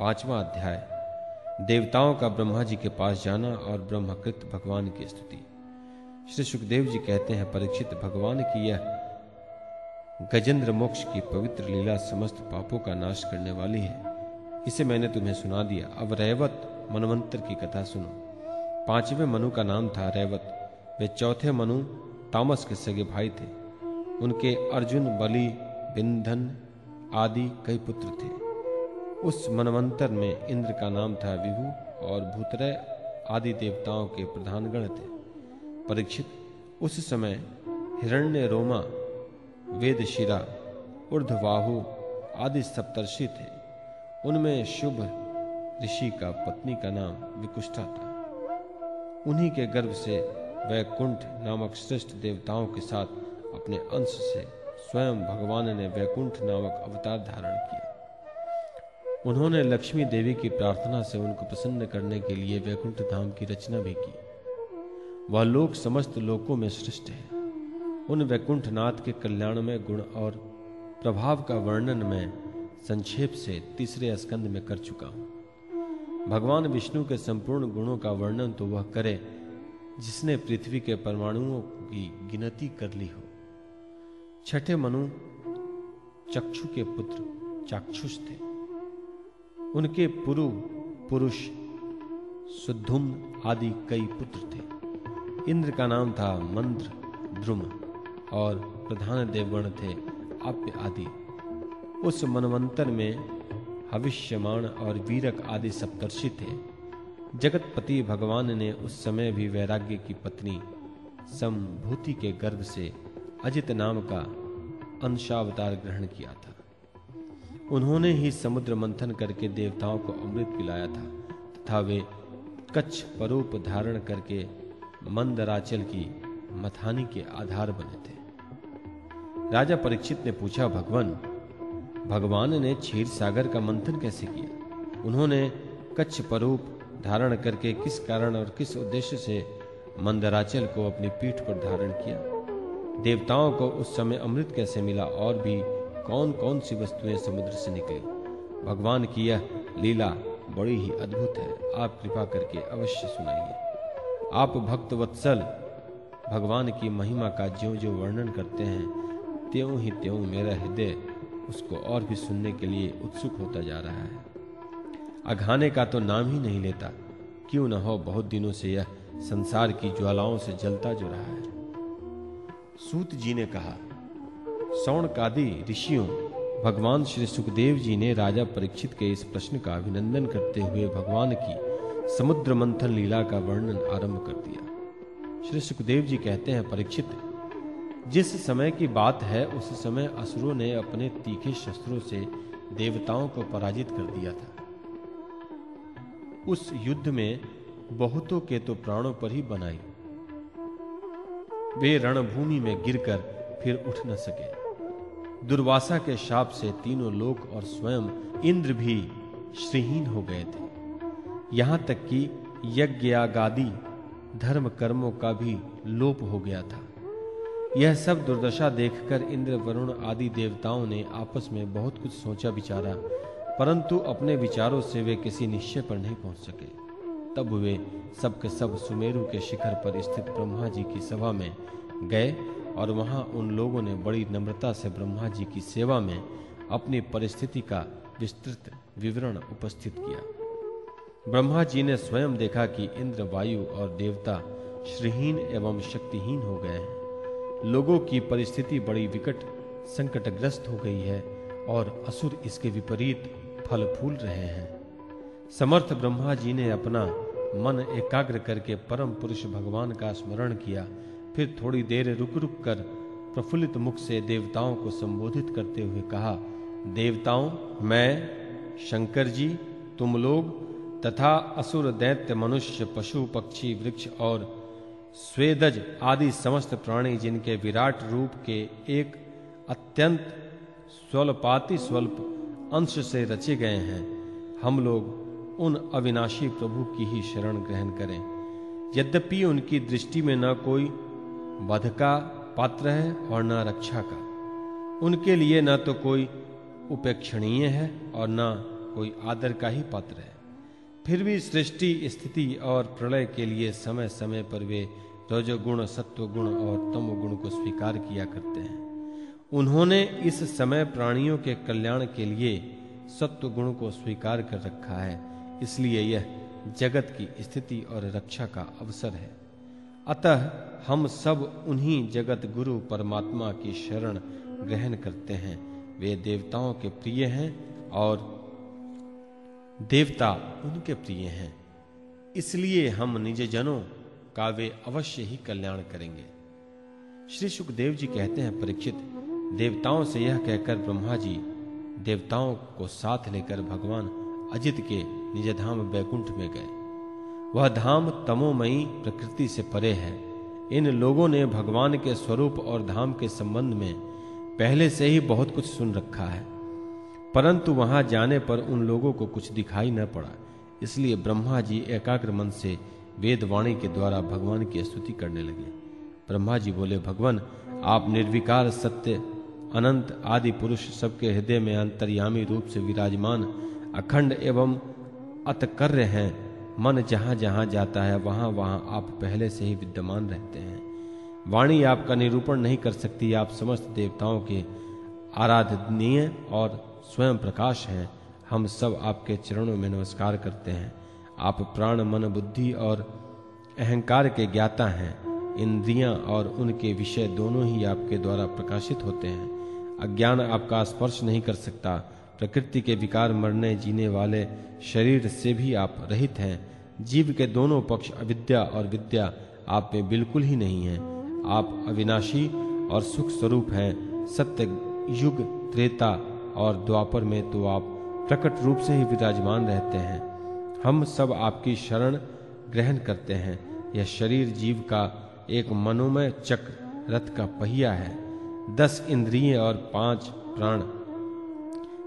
पांचवा अध्याय, देवताओं का ब्रह्मा जी के पास जाना और ब्रह्मकृत भगवान की स्तुति। श्री सुखदेव जी कहते हैं, परीक्षित, भगवान की यह गजेंद्र मोक्ष की पवित्र लीला समस्त पापों का नाश करने वाली है। इसे मैंने तुम्हें सुना दिया। अब रैवत मनवंतर की कथा सुनो। पाँचवें मनु का नाम था रैवत। वे चौथे मनु तामस के सगे भाई थे। उनके अर्जुन, बलि, बिंधन आदि कई पुत्र थे। उस मनवंतर में इंद्र का नाम था विभु और भूतरय आदि देवताओं के प्रधान गण थे। परीक्षित, उस समय हिरण्य रोमा, वेदशिरा, ऊर्धवाहु आदि सप्तर्षि थे। उनमें शुभ ऋषि का पत्नी का नाम विकुष्ठा था। उन्हीं के गर्भ से वैकुंठ नामक श्रेष्ठ देवताओं के साथ अपने अंश से स्वयं भगवान ने वैकुंठ नामक अवतार धारण किया। उन्होंने लक्ष्मी देवी की प्रार्थना से उनको प्रसन्न करने के लिए वैकुंठ धाम की रचना भी की। वह लोक समस्त लोकों में श्रेष्ठ है। उन वैकुंठ नाथ के कल्याण में गुण और प्रभाव का वर्णन मैं संक्षेप से तीसरे स्कंद में कर चुका हूँ। भगवान विष्णु के संपूर्ण गुणों का वर्णन तो वह करे जिसने पृथ्वी के परमाणुओं की गिनती कर ली हो। छठे मनु चक्षु के पुत्र चाक्षुष थे। उनके पुरु पुरुष सुद्धुम आदि कई पुत्र थे। इंद्र का नाम था मंत्र ध्रुम और प्रधान देवगण थे आप्य आदि। उस मनवंतर में हविष्यमाण और वीरक आदि सप्तर्षि थे। जगतपति भगवान ने उस समय भी वैराग्य की पत्नी संभूति के गर्भ से अजित नाम का अंशावतार ग्रहण किया था। उन्होंने ही समुद्र मंथन करके देवताओं को अमृत पिलाया था, तथा वे कच्छ परूप धारण करके मंदराचल की मथानी के आधार बने थे। राजा परीक्षित ने पूछा, भगवान भगवान ने क्षीर सागर का मंथन कैसे किया? उन्होंने कच्छ परूप धारण करके किस कारण और किस उद्देश्य से मंदराचल को अपनी पीठ पर धारण किया? देवताओं को उस समय अमृत कैसे मिला और भी कौन कौन सी वस्तुएँ समुद्र से निकली? भगवान की यह लीला बड़ी ही अद्भुत है। आप कृपा करके अवश्य सुनाइए। आप भक्त वत्सल भगवान की महिमा का ज्यो जो वर्णन करते हैं, त्यों ही त्यों मेरा हृदय उसको और भी सुनने के लिए उत्सुक होता जा रहा है। अघाने का तो नाम ही नहीं लेता। क्यों न हो बहुत दिनों से यह संसार की ज्वालाओं से जलता जो रहा है। सूत जी ने कहा सौणकादि ऋषियों, भगवान श्री सुखदेव जी ने राजा परीक्षित के इस प्रश्न का अभिनंदन करते हुए भगवान की समुद्र मंथन लीला का वर्णन आरंभ कर दिया। श्री सुखदेव जी कहते हैं, परीक्षित, जिस समय की बात है, उस समय असुरों ने अपने तीखे शस्त्रों से देवताओं को पराजित कर दिया था। उस युद्ध में बहुतों के तो प्राणों पर ही बनाई। वे रणभूमि में गिरकर फिर उठ न सके। दुर्वासा के शाप से तीनों लोक और स्वयं इंद्र भी श्रीहीन हो गए थे। यहाँ तक कि यज्ञागादि धर्म कर्मों का भी लोप हो गया था। यह सब दुर्दशा देखकर इंद्र वरुण आदि देवताओं ने आपस में बहुत कुछ सोचा विचारा, परंतु अपने विचारों से वे किसी निश्चय पर नहीं पहुँच सके। तब वे सबके सब सुमेरु के शिखर पर स्थित ब्रह्मा जी की सभा में गए और वहाँ उन लोगों ने बड़ी नम्रता से ब्रह्मा जी की सेवा में अपनी परिस्थिति का विस्तृत विवरण उपस्थित किया। ब्रह्मा जी ने स्वयं देखा कि इंद्र, वायु और देवता श्रीहीन एवं शक्तिहीन हो गए हैं। लोगों की परिस्थिति बड़ी विकट, संकटग्रस्त हो गई है और असुर इसके विपरीत फल फूल रहे हैं। समर्थ ब्रह्मा जी ने अपना मन एकाग्र करके परम पुरुष भगवान का स्मरण किया फिर थोड़ी देर रुक रुक कर प्रफुल्लित मुख से देवताओं को संबोधित करते हुए कहा, देवताओं, मैं, शंकर जी, तुम लोग तथा असुर दैत्य, मनुष्य, पशु, पक्षी, वृक्ष और स्वेदज आदि समस्त प्राणी जिनके विराट रूप के एक अत्यंत स्वल्पाति स्वल्प अंश से रचे गए हैं, हम लोग उन अविनाशी प्रभु की ही शरण ग्रहण करें। यद्यपि उनकी दृष्टि में न कोई वध का पात्र है और न रक्षा का। उनके लिए न तो कोई उपेक्षणीय है और न कोई आदर का ही पात्र है। फिर भी सृष्टि, स्थिति और प्रलय के लिए समय समय पर वे रजोगुण सत्वगुण और तमोगुण को स्वीकार किया करते हैं। उन्होंने इस समय प्राणियों के कल्याण के लिए सत्व गुण को स्वीकार कर रखा है। इसलिए यह जगत की स्थिति और रक्षा का अवसर है। अतः हम सब उन्हीं जगत गुरु परमात्मा की शरण ग्रहण करते हैं। वे देवताओं के प्रिय हैं और देवता उनके प्रिय हैं। इसलिए हम निज जनों का वे अवश्य ही कल्याण करेंगे। श्री सुखदेव जी कहते हैं परीक्षित, देवताओं से यह कहकर ब्रह्मा जी, देवताओं को साथ लेकर भगवान अजित के निज धाम बैकुंठ में गए। वह धाम तमोमयी प्रकृति से परे है। इन लोगों ने भगवान के स्वरूप और धाम के संबंध में पहले से ही बहुत कुछ सुन रखा है। परंतु वहाँ जाने पर उन लोगों को कुछ दिखाई न पड़ा। इसलिए ब्रह्मा जी एकाग्र मन से वेदवाणी के द्वारा भगवान की स्तुति करने लगे। ब्रह्मा जी बोले, भगवान, आप निर्विकार, सत्य, अनंत आदि पुरुष सबके हृदय में अंतर्यामी रूप से विराजमान, अखंड एवं अतकर्य हैं। मन जहाँ जहाँ जाता है, वहाँ वहाँ आप पहले से ही विद्यमान रहते हैं। वाणी आपका निरूपण नहीं कर सकती, आप समस्त देवताओं के आराधनीय और स्वयं प्रकाश हैं। हम सब आपके चरणों में नमस्कार करते हैं। आप प्राण, मन, बुद्धि और अहंकार के ज्ञाता हैं। इंद्रियाँ और उनके विषय दोनों ही आपके द्वारा प्रकाशित होते हैं। अज्ञान आपका स्पर्श नहीं कर सकता। प्रकृति के विकार मरने जीने वाले शरीर से भी आप रहित हैं। जीव के दोनों पक्ष अविद्या और विद्या आप में बिल्कुल ही नहीं है। आप अविनाशी और सुख स्वरूप हैं। सत्य युग, त्रेता और द्वापर में तो आप प्रकट रूप से ही विराजमान रहते हैं। हम सब आपकी शरण ग्रहण करते हैं। यह शरीर जीव का एक मनोमय चक्र रथ का पहिया है। दस इंद्रिय और पाँच प्राण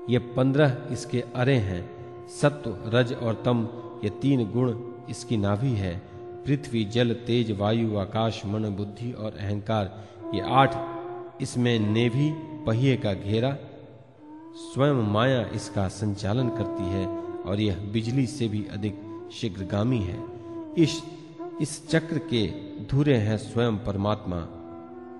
ये पंद्रह इसके अरे हैं, सत्व, रज और तम, ये तीन गुण इसकी नाभि है। पृथ्वी, जल, तेज, वायु, आकाश, मन, बुद्धि और अहंकार, ये आठ इसमें नेभी, पहिए का घेरा, स्वयं माया इसका संचालन करती है और यह बिजली से भी अधिक शीघ्रगामी है। इस इस चक्र के धुरे हैं स्वयं परमात्मा।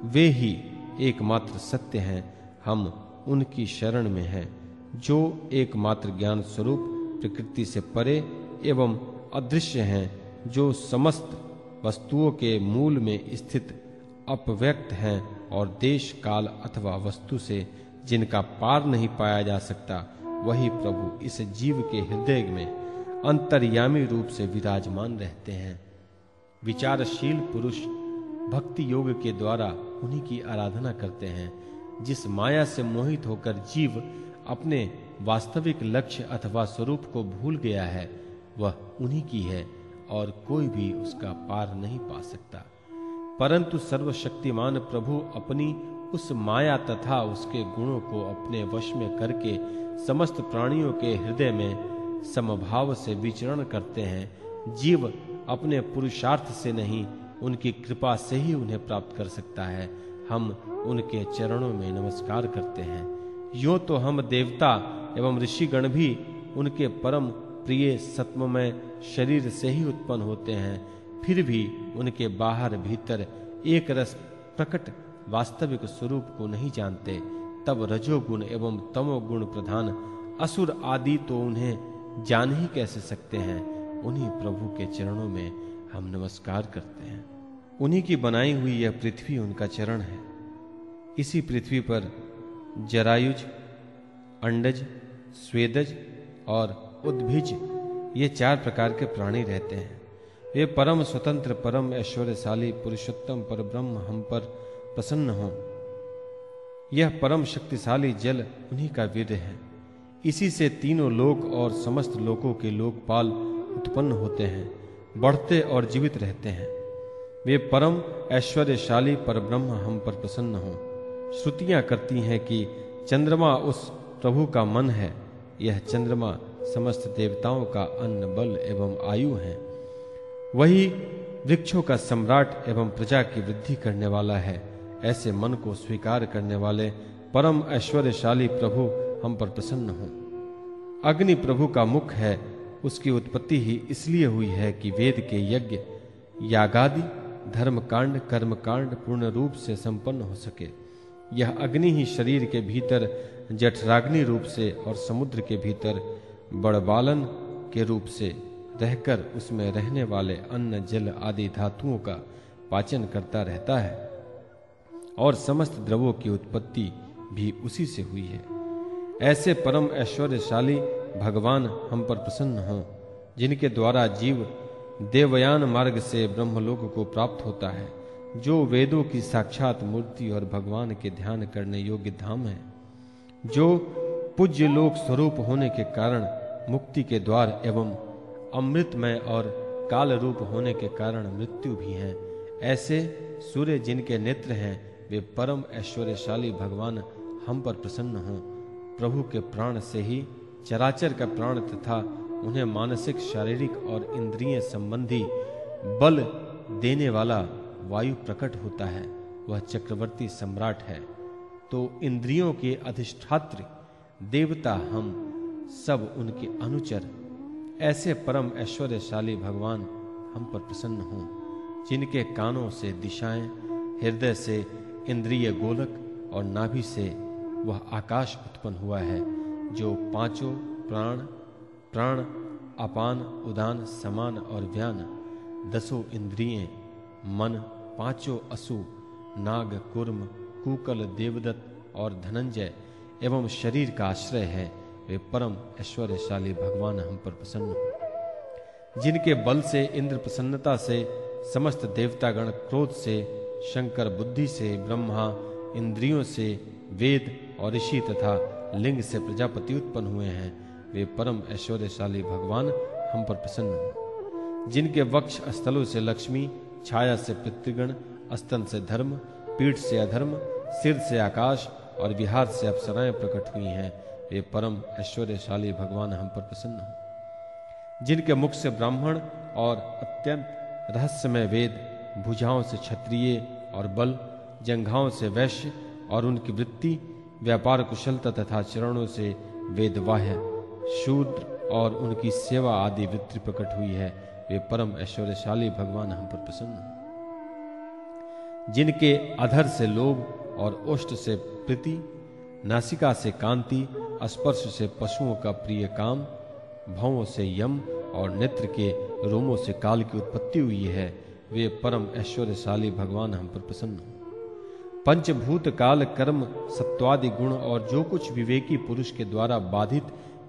वे ही एकमात्र सत्य हैं, हम उनकी शरण में हैं। जो एकमात्र ज्ञान स्वरूप प्रकृति से परे एवं अदृश्य हैं, जो समस्त वस्तुओं के मूल में स्थित अपव्यक्त हैं और देश, काल अथवा वस्तु से जिनका पार नहीं पाया जा सकता, वही प्रभु इस जीव के हृदय में अंतर्यामी रूप से विराजमान रहते हैं। विचारशील पुरुष भक्ति योग के द्वारा उन्हीं की आराधना करते हैं, जिस माया से मोहित होकर जीव अपने वास्तविक लक्ष्य अथवा स्वरूप को भूल गया है, वह उन्हीं की है और कोई भी उसका पार नहीं पा सकता। परंतु सर्वशक्तिमान प्रभु अपनी उस माया तथा उसके गुणों को अपने वश में करके समस्त प्राणियों के हृदय में समभाव से विचरण करते हैं। जीव अपने पुरुषार्थ से नहीं, उनकी कृपा से ही उन्हें प्राप्त कर सकता है। हम उनके चरणों में नमस्कार करते हैं। यो तो हम देवता एवं ऋषिगण भी उनके परम प्रिय सत्वमय शरीर से ही उत्पन्न होते हैं। फिर भी उनके बाहर भीतर एक रस प्रकट वास्तविक स्वरूप को नहीं जानते। तब रजोगुण एवं तमोगुण प्रधान असुर आदि तो उन्हें जान ही कैसे सकते हैं? उन्हीं प्रभु के चरणों में हम नमस्कार करते हैं। उन्हीं की बनाई हुई यह पृथ्वी उनका चरण है। इसी पृथ्वी पर जरायुज, अंडज, स्वेदज और उद्भिज, ये चार प्रकार के प्राणी रहते हैं। वे परम स्वतंत्र, परम ऐश्वर्यशाली, पुरुषोत्तम पर ब्रह्म हम पर प्रसन्न हो। यह परम शक्तिशाली जल उन्हीं का वीर है। इसी से तीनों लोक और समस्त लोकों के लोकपाल उत्पन्न होते हैं, बढ़ते और जीवित रहते हैं। वे परम ऐश्वर्यशाली पर ब्रह्म हम पर प्रसन्न हो। श्रुतियाँ करती हैं कि चंद्रमा उस प्रभु का मन है। यह चंद्रमा समस्त देवताओं का अन्न, बल एवं आयु है। वही वृक्षों का सम्राट एवं प्रजा की वृद्धि करने वाला है। ऐसे मन को स्वीकार करने वाले परम ऐश्वर्यशाली प्रभु हम पर प्रसन्न हो। अग्नि प्रभु का मुख है। उसकी उत्पत्ति ही इसलिए हुई है कि वेद के यज्ञ, यागादि धर्म कांड कर्म कांड पूर्ण रूप से संपन्न हो सके। यह अग्नि ही शरीर के भीतर, जठराग्नि रूप से और समुद्र के भीतर बड़बालन के रूप से रहकर उसमें रहने वाले अन्न, जल आदि धातुओं का पाचन करता रहता है। और समस्त द्रवों की उत्पत्ति भी उसी से हुई है। ऐसे परम ऐश्वर्यशाली भगवान हम पर प्रसन्न हों, जिनके द्वारा जीव देवयान मार्ग से ब्रह्मलोक को प्राप्त होता है। जो वेदों की साक्षात मूर्ति और भगवान के ध्यान करने योग्य धाम है, जो पूज्य लोक स्वरूप होने के कारण मुक्ति के द्वार एवं अमृतमय और काल रूप होने के कारण मृत्यु भी है, ऐसे सूर्य जिनके नेत्र हैं, वे परम ऐश्वर्यशाली भगवान हम पर प्रसन्न हों। प्रभु के प्राण से ही चराचर का प्राण तथा उन्हें मानसिक, शारीरिक और इंद्रिय संबंधी बल देने वाला वायु प्रकट होता है, वह चक्रवर्ती सम्राट है। तो इंद्रियों के अधिष्ठात्र, देवता हम, सब उनके अनुचर। ऐसे परम ऐश्वर्यशाली भगवान हम पर प्रसन्न हों, जिनके कानों से दिशाएँ, हृदय से इंद्रिय गोलक और नाभि से वह आकाश उत्पन्न हुआ है, जो पाँचों प्राण प्राण, अपान, उदान, समान और व्यान, दसों इंद्रिय मन, पाँचों असु, नाग, कुर्म, कुकल, देवदत्त और धनंजय एवं शरीर का आश्रय है, वे परम ऐश्वर्यशाली भगवान हम पर प्रसन्न हो। जिनके बल से, इंद्र प्रसन्नता से, समस्त देवतागण क्रोध से, शंकर बुद्धि से, ब्रह्मा, इंद्रियों से, वेद और ऋषि तथा लिंग से प्रजापति उत्पन्न हुए हैं, वे परम ऐश्वर्यशाली भगवान हम पर प्रसन्न हो। जिनके वक्ष स्थलों से लक्ष्मी छाया से पितृगण, स्तन से धर्म, पीठ से अधर्म, सिर से आकाश और विहार से अप्सराएँ प्रकट हुई हैं। वे परम ऐश्वर्यशाली भगवान हम पर प्रसन्न हो। जिनके मुख से ब्राह्मण और अत्यंत रहस्यमय वेद, भुजाओं से क्षत्रिय और बल, जंघाओं से वैश्य और उनकी वृत्ति, व्यापार कुशलता तथा चरणों से वेदवाह्य, शूद्र और उनकी सेवा आदि वृत्ति प्रकट हुई है। वे परम ऐश्वर्यशाली भगवान हम पर प्रसन्न हैं। जिनके अधर से लोभ और ओष्ट से प्रीति, नासिका से कांति स्पर्श से पशुओं का प्रिय काम, भावों से यम और नेत्र के रोमों से काल की उत्पत्ति हुई है, वे परम ऐश्वर्यशाली भगवान हम पर प्रसन्न हो। पंचभूत काल, कर्म, सत्वादि गुण और जो कुछ विवेकी पुरुष के द्वारा बाधित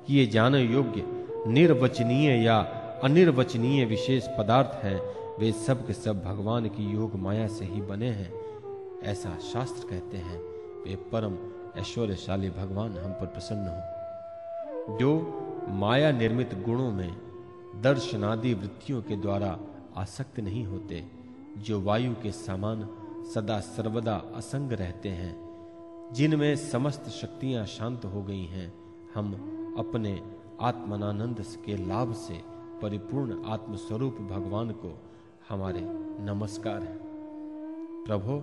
किए जाने योग्य, निर्वचनीय या अनिर्वचनीय विशेष पदार्थ हैं, वे सब के सब भगवान की योग माया से ही बने हैं। ऐसा शास्त्र कहते हैं, वे परम ऐश्वर्यशाली भगवान हम पर प्रसन्न हो। जो माया निर्मित गुणों में दर्शनादि वृत्तियों के द्वारा आसक्त नहीं होते, जो वायु के समान सदा सर्वदा असंग रहते हैं, जिनमें समस्त शक्तियाँ शांत हो गई हैं, हम अपने आत्मनानंद के लाभ से परिपूर्ण आत्मस्वरूप भगवान को हमारे नमस्कार हैं। प्रभु,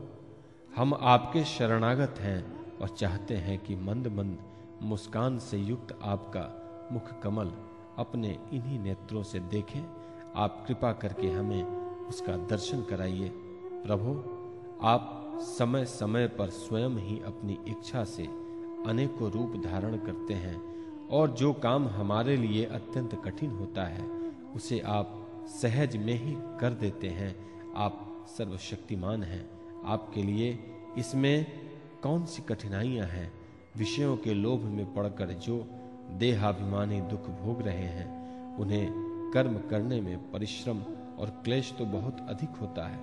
हम आपके शरणागत हैं और चाहते हैं कि मंद मंद मुस्कान से युक्त आपका मुख कमल अपने इन्हीं नेत्रों से देखें। आप कृपा करके हमें उसका दर्शन कराइए। प्रभो, आप समय समय पर स्वयं ही अपनी इच्छा से अनेकों रूप धारण करते हैं और जो काम हमारे लिए अत्यंत कठिन होता है उसे आप सहज में ही कर देते हैं। आप सर्वशक्तिमान हैं। आपके लिए इसमें कौन सी कठिनाइयाँ हैं? विषयों के लोभ में पड़कर जो देहाभिमानी दुख भोग रहे हैं, उन्हें कर्म करने में परिश्रम और क्लेश तो बहुत अधिक होता है,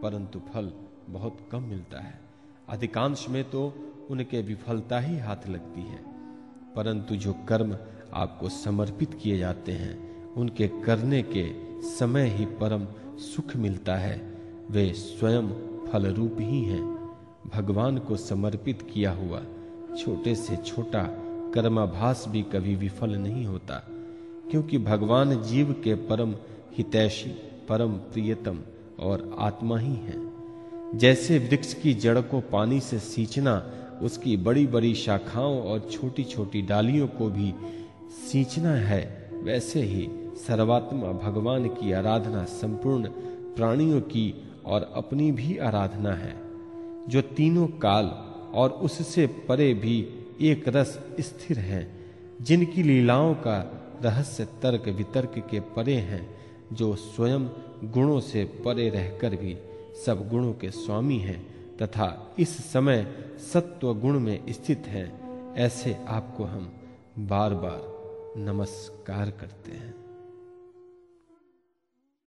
परंतु फल बहुत कम मिलता है। अधिकांश में तो उनके विफलता ही हाथ लगती है। परंतु जो कर्म आपको समर्पित किए जाते हैं उनके करने के समय ही परम सुख मिलता है। वे स्वयं फल रूप ही हैं। भगवान को समर्पित किया हुआ छोटे से छोटा कर्माभास भी कभी विफल नहीं होता, क्योंकि भगवान जीव के परम हितैषी, परम प्रियतम और आत्मा ही है। जैसे वृक्ष की जड़ को पानी से सींचना, उसकी बड़ी बड़ी शाखाओं और छोटी छोटी डालियों को भी सींचना है, वैसे ही सर्वात्मा भगवान की आराधना संपूर्ण प्राणियों की और अपनी भी आराधना है, जो तीनों काल और उससे परे भी एक रस स्थिर हैं, जिनकी लीलाओं का रहस्य तर्क वितर्क के परे हैं, जो स्वयं गुणों से परे रहकर भी सब गुणों के स्वामी हैं तथा इस समय सत्व गुण में स्थित हैं, ऐसे आपको हम बार बार नमस्कार करते हैं।